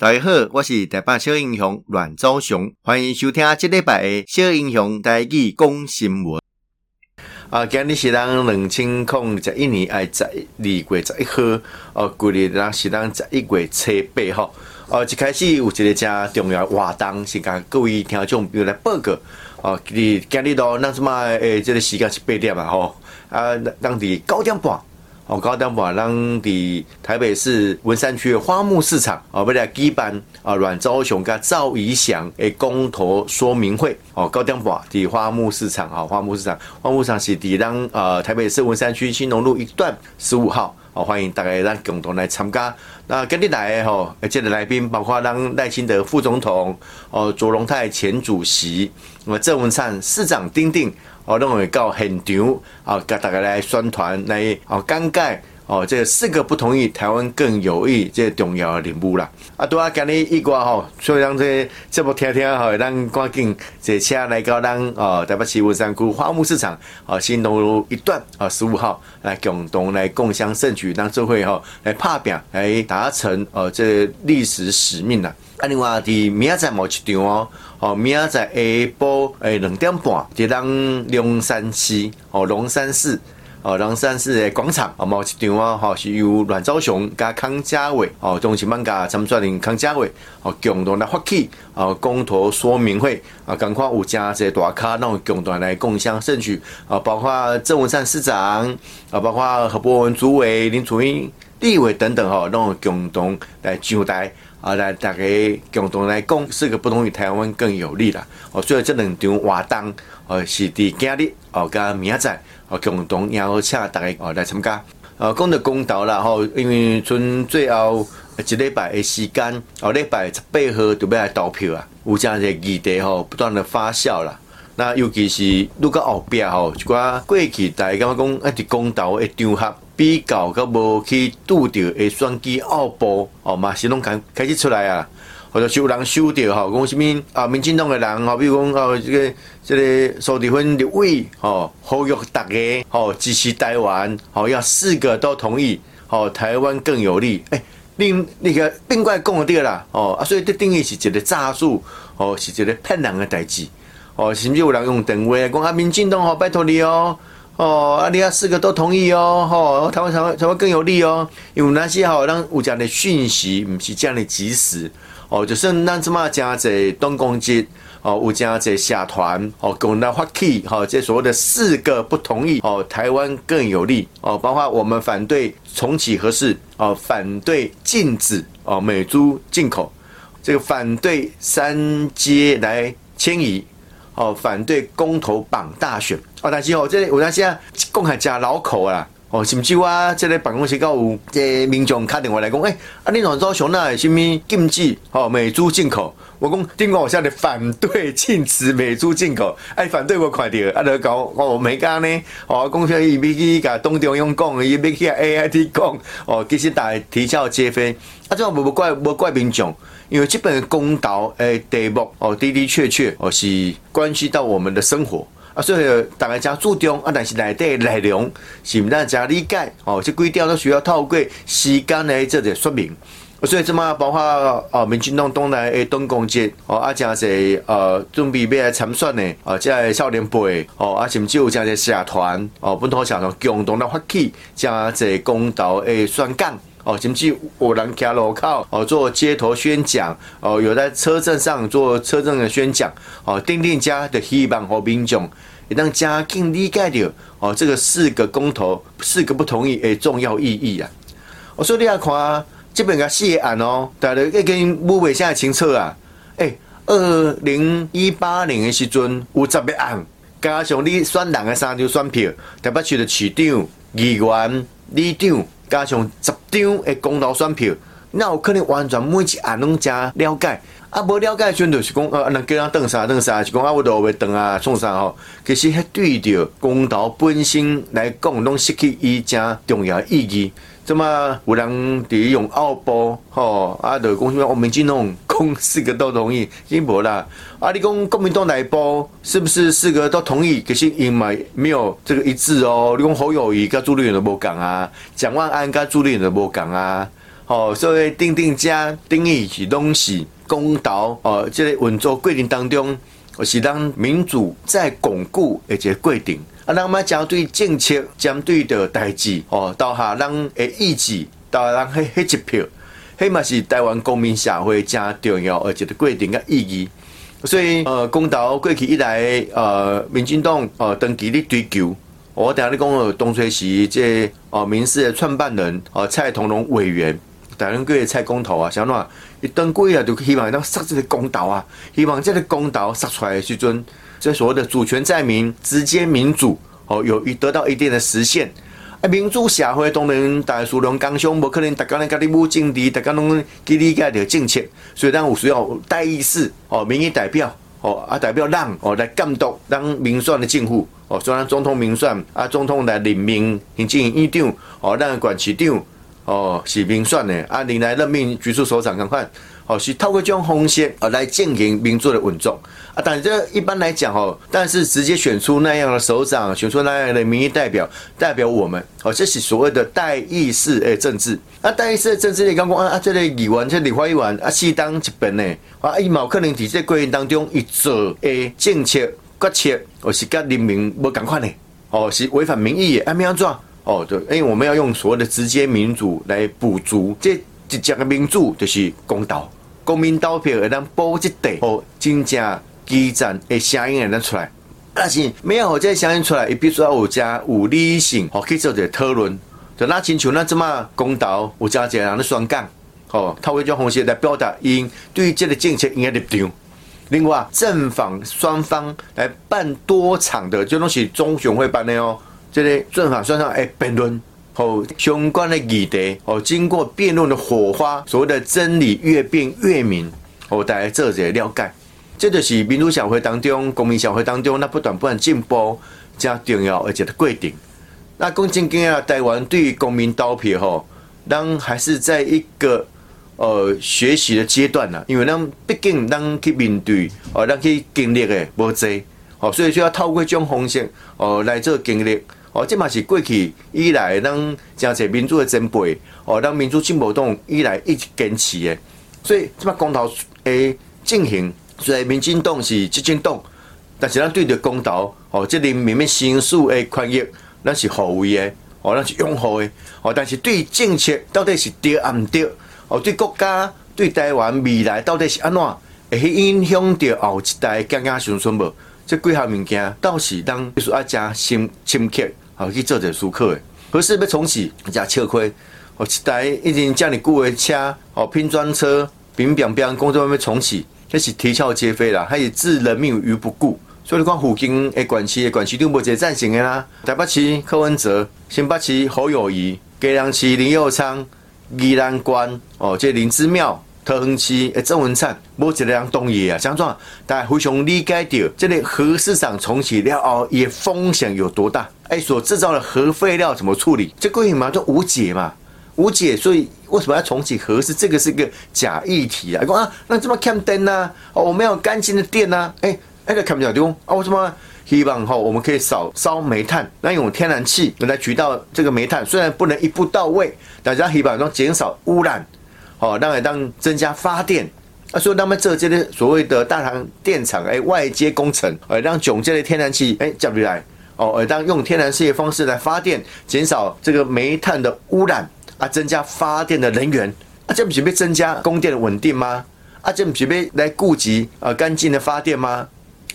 大家好，我是台北小英雄阮昭雄，欢迎收听这礼拜的小英雄台语讲新闻。啊，今日是咱两千零十一年哎十二月十一号，哦，旧历咱是咱十一月初八号。哦，一开始有一个正重要活动，是甲各位听众朋友来报告。哦，今日今日到咱什么诶，这个时间是八点嘛，吼，啊，当地九点半。哦，高点半，咱伫台北市文山区的花木市场，哦，为了举办啊，阮昭雄跟赵怡翔的公投说明会。哦，高点半伫花木市场，啊，花木市场，花木市场是抵当呃台北市文山区兴隆路一段十五号。哦，欢迎大家让共同来参加。那跟你来的吼，接着来宾包括当赖清德副总统，哦，卓荣泰前主席，那么郑文灿市长丁丁。我认为到现场啊，跟大家来宣传来哦，讲解哦，这四个不同意台湾更有益这重要的任务啦。啊，拄啊，今日一挂吼，所以让这这部听听吼，咱赶紧坐车来到咱哦台北市文山区花木市场哦新东路一段啊十五号来共同来共襄盛举，让社会吼来拍拼来达成哦这历史使命啦。啊，另外伫明仔载某一场哦。哦，明仔载下晡诶两点半，伫咱龙山市哦龙山寺哦龙山寺的广场哦，某一场啊，吼是由阮昭雄加康佳伟哦，中期艋舺参选人康佳伟哦共同来发起哦公投说明会啊，赶快有加这大咖，那种共同来共享盛举啊，包括郑文灿市长啊，包括何博文主委、林楚英立委等等吼，那种共同来上台。啊，来大家共同来讲，四个不同于台湾更有利啦。哦，所以这两场活动，哦是伫今日哦加明仔载哦共同邀请大家哦来参加。哦，讲到公投啦，吼，因为剩最后一礼拜的时间，哦礼拜十八号就要来投票啊。有这样的议题吼，不断的发酵啦。那尤其是如果后壁吼，一寡过去大家感觉讲一直公投的场合。比较佮无去拄着的选举奥步哦嘛，是拢开开始出来啊，或者是有人收到吼，讲什么啊，民进党的人吼，比如讲哦，这个这个苏迪芬立委吼，呼吁大家吼支持台湾吼，要四个都同意吼，台湾更有利。诶、欸，另那个另外讲的对啦哦，啊，所以这定义是一个诈术哦，是一个骗人的代志哦，甚至有人用电话讲啊，民进党吼，拜托你哦。哦，啊，你要四个都同意哦，吼，台湾才会才会更有利哦。因为那些好让有这样的讯息，不是这样的及时哦，就是咱这么讲在东攻击哦，有这样在社团哦，共同发起哦，这所谓的四个不同意哦，台湾更有利哦，包括我们反对重启核四哦，反对禁止哦美猪进口，这个反对三阶来迁移。哦，反对公投绑大选哦，但是哦，这个有当时啊，讲还真绕口啦。哦，甚至我，这个办公室高有这民众打电话来讲，诶、欸，啊，你阮昭雄那什么禁止哦美猪进口？我讲，顶我下的反对禁止美猪进口，哎，反对我快点，啊，就讲我没讲呢。哦，讲说伊要去甲东中央讲，伊要去 A I T 讲，哦，其实大家啼笑皆非。啊，这无无怪无怪民众。因为这本公投诶题目哦的的确确哦是关系到我们的生活啊，所以大家加注重啊，但是内底内容是不大家理解哦，这规条都需要透过时间来这个说明，所以这么包括哦，民进党党内诶党工节哦，啊，加些呃准备要来参选的哦，这个少年辈哦，啊，甚至有加些社团哦，本土社团共同来发起加这公投诶宣讲。哦，甚至有人徛路口哦，做街头宣讲哦，有在车阵上做车阵的宣讲哦，钉钉家的希望和民众也当加紧理解到哦，这个四个公投四个不同意诶重要意义啊！我说你要看这边个案哦，大家要跟母尾下清楚啊！诶，二零一八年的时阵有十个案，加上你选人的三张选票，台北区的市长、议员、里长。加上十张的公投选票，那有可能完全每一案拢加了解，啊，无了解阵就是讲，啊，人叫人等啥等啥，是讲啊，我都会等啊，创啥吼？其实迄对着公投本身来讲，拢失去伊正重要意义。怎么有人伫用奥步吼，啊，就讲什么我们这种讲四个都同意，已经无啦。啊，你讲国民党内部是不是四个都同意？可是因为没有这个一致哦。你讲侯友谊跟朱立伦都无讲啊，蒋万安跟朱立伦都无讲啊。哦，所以定定家定义是东西公道哦，这个运作规定当中，是让民主在巩固的一个规定啊，让我们针对政策针对的代志哦，到下让诶意志到让迄迄一票，迄嘛是台湾公民社会加重要而且的规定的意义。所以呃，公道过去以来呃，民进党呃长期的追求。我等下你讲了东吹西，这哦民视的创办人哦蔡同荣委员，台湾各蔡公投啊，想喏，一登过啊，就希望能杀这个公道啊，希望这个公道杀出来的时阵，这所谓的主权在民、直接民主哦，有一得到一定的实现。啊，民主社会当然大数量刚雄，不可能大家拢家己母政治，大家拢去理解着政策，所以咱有需要代议士哦，民意代表哦，啊代表人哦来监督当民选的政府。哦，虽然总统民选啊，总统来任命行政院长哦，让管市长哦是民选的啊，你来任命局处首长赶快哦，是透过这种方式哦来进行民主的运作啊。但这一般来讲哦，但是直接选出那样的首长，选出那样的民意代表代表我们哦，这是所谓的代议式诶政治啊。代议式的政治你刚刚啊啊，这个议员，这立法委员啊，适当一本呢啊，伊嘛有可能伫这过程当中一做诶政策。决策哦是跟人民无共款的哦，是违反民意的，安怎样哦？对，因为我们要用所谓的直接民主来补足这直接的民主，就是公道，公民投票会当补一地哦，真正基层的声音会当出来。但是没有这声音出来，也必须要有加有理性哦，去做一个讨论。就那亲像那怎么公道，有加一个人的双杠哦，透过这种方式来表达因对于这个政策应该立场。另外，正反双方来办多场的，这东西中选会办的哦。这里正法算上哎辩论和相关的议题哦，经过辩论的火花，所谓的真理越辩越明哦，大家这些了解，这就是民主社会当中、公民社会当中，那不断不断进步加重要而且的规定。那讲真经啊，台湾对于公民投票吼，当还是在一个。呃，学习的阶段呢，因为咱毕竟咱去面对，哦，咱去经历的无济，哦，所以就要透过这种方式，哦，来做经历，哦，这嘛是过去以来咱真侪民主的前辈，哦，咱民主进步党以来一直坚持的，所以即嘛公投诶进行，虽然民进党是执政党，但是咱对着公投，哦，即里面面新数的权益，咱是护卫的，哦，咱是拥护的，哦，但是对政策到底是对啊毋对？哦，对国家、对台湾未来到底是安怎，会去影响到后一代更加相信无？即几项物件，倒是咱必须要加深深刻，啊去做者思考的。可是要重启，加吃亏。哦，一台已经这么久的车，哦，拼装车，平平平工作要重启，那是啼笑皆非啦，还是置人命于不顾。所以你看附近的县市的县市长无一个赞成的啦，台北市柯文哲，新北市侯友谊，嘉义市林右昌。宜兰县哦，这林之妙、桃园市诶，郑文灿，无一个人同意啊。相状，大家非常理解到，这个核市场重启了后，伊风险有多大？哎，所制造的核废料怎么处理？这个嘛就无解嘛，无解。所以为什么要重启核是这个是一个假议题啊？讲啊，那这么看灯呢？哦，我们要干净的电呢、啊？哎，那个看不了丢啊？为什么？希望哈，我们可以少烧煤炭，那用天然气来取到这个煤炭，虽然不能一步到位，大家希望说减少污染，哦，让来当增加发电。啊，所以他们这这些所谓的大唐电厂哎，外接工程，哎，让总这类天然气哎降下来，哦，哎，当用天然气的方式来发电，减少这个煤炭的污染啊，增加发电的能源啊，这不是被增加供电的稳定吗？啊，这不是被来顾及啊干净的发电吗？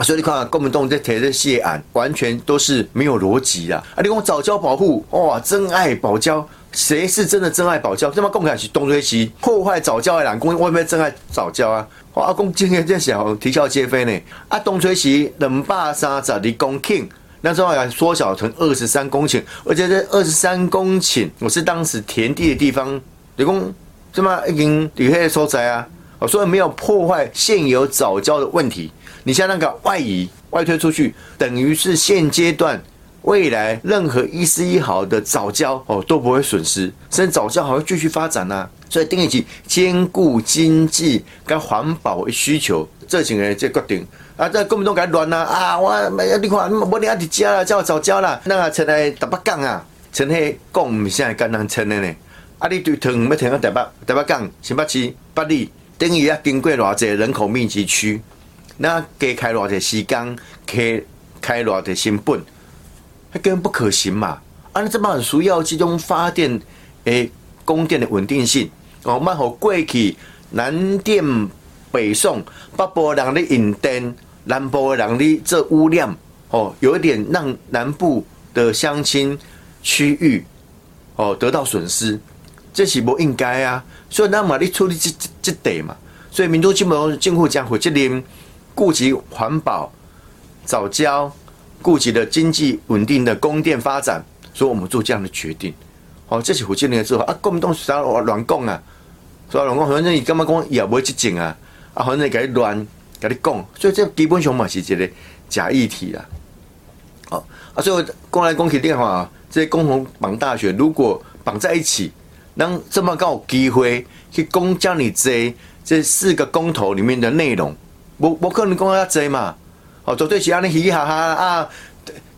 所以你看，国民党在提这些案，完全都是没有逻辑的。啊，你讲藻礁保护，哇，真爱藻礁，谁是真的真爱藻礁？这么共产是东吹西破坏早教的人，公我们珍爱早教啊！我，阿公今天在想啼笑皆非呢。啊，东吹西两百三十二公顷，那时候要缩小成二十三公顷，而且这二十三公顷，我是当时田地的地方，你讲这么已经底下收窄啊，所以没有破坏现有早教的问题。你像那个外移、外推出去，等于是现阶段未来任何一丝一毫的早教哦都不会损失，甚至藻礁还会继续发展呢、所以定义起兼顾经济跟环保的需求，这几个人这决定啊，这根本都该乱啊啊！我没有你看，我你阿弟家了，叫我藻礁了，那个成来打八杠啊，成黑共现在刚刚成的呢。啊，你对屯要屯到台北，台北港、新北市、八里，等于要经过偌济人口密集区，那加开偌济时间，开开偌济成本，根本不可行嘛。啊，你这么需要这种发电诶，供电的稳定性哦，蛮好过去南电北送，北部人咧引电，南部人咧这污染哦，有一点让南部的乡亲区域哦得到损失，这是不应该啊。所以那么你处理这这这得嘛，所以民族基本上政府将会这里顾及环保、藻礁，顾及的经济稳定的供电发展。所以我们做这样的决定，哦，这是福建人的做法。啊，国民党啥乱讲啊，所以乱讲，反正你干嘛讲也不会去整啊，啊，反正给你乱，给你讲，所以这基本上嘛是一个假议题啊，哦，啊，所以讲来讲去电话，这些公投绑大选如果绑在一起，能这么高机会去讲这样这这四个公投里面的内容，不不可能讲啊这嘛，哦，绝对是安尼嘻嘻哈哈啊。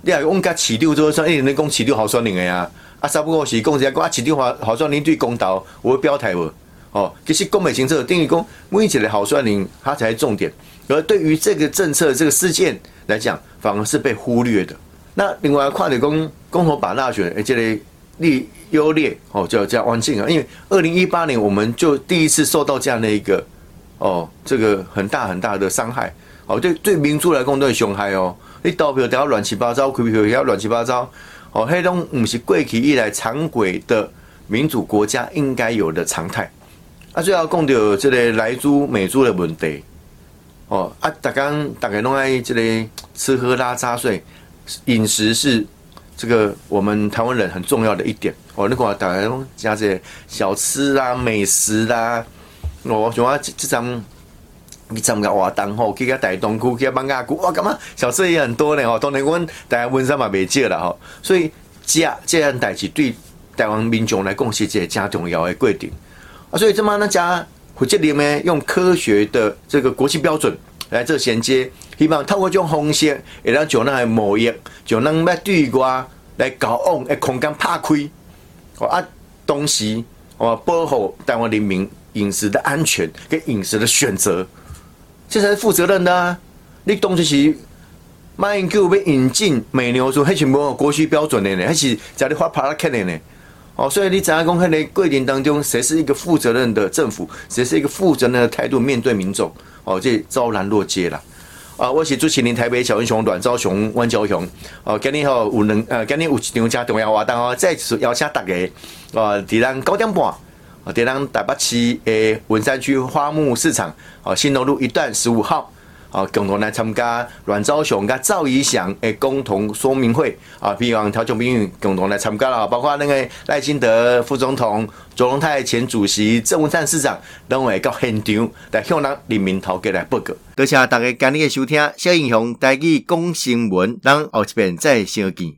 你啊，讲甲市长做说，诶，你讲市长候选人诶啊，啊，差不多是讲一下讲啊，市长候候选人对公投有表态无？哦，其实讲袂清楚，等于讲每一个候选人他才是重点，而对于这个政策这个事件来讲，反而是被忽略的。那另外看的公公投绑大选，诶，这类利优劣哦，叫叫环境啊，因为二零一八年我们就第一次受到这样的一个哦，这个很大很大的伤害，哦，对对民主来讲都是伤害哦。你投票都要乱七八糟，开票也要乱七八糟，哦，迄种不是过去以来常规的民主国家应该有的常态。啊，最后讲到这个莱猪、美猪的问题，哦，啊，大家大家拢爱这个吃喝拉撒睡，饮食是这个我们台湾人很重要的一点。哦，你看大家拢加这小吃啦、美食啦，我像我这这张。你参加活动吼？去个大东区，去个艋舺区，哇，感觉小吃也很多呢？吼，当然阮台湾温山嘛袂少啦吼。所以这这样代志对台湾民众来讲是一个加重要的规定啊。所以这么那家负责任呢，用科学的这个国际标准来做衔接，希望透过这种方式，会让就那个贸易，就能来对外来交往的空间拍开。哦啊，同时哦保护台湾人民饮食的安全跟饮食的选择。这才是负责任的啊！你当初是马英九要引进美牛猪，还是没有国际标准的呢？还是在你发帕拉克的呢？哦，所以你怎样讲？在规定当中，谁是一个负责任的政府？谁是一个负责任的态度面对民众？哦，这昭然若揭了啊！我是主持人台北小英雄阮昭雄、阮昭雄。哦，今年吼有两呃，今年有一场加重要活动哦，再次邀请大家哦，伫咱九点半。哦，在咱台北市诶文山区花木市场，哦，新农路一段十五号，哦，共同来参加阮昭雄跟赵怡翔诶共同说明会，啊，希望条种兵运共同来参加了，包括那个赖清德副总统、卓荣泰前主席、郑文灿市长，都会到现场来向咱人民投家来报告。多谢大家今日的收听，小英雄带去讲新闻，咱后一遍再相见。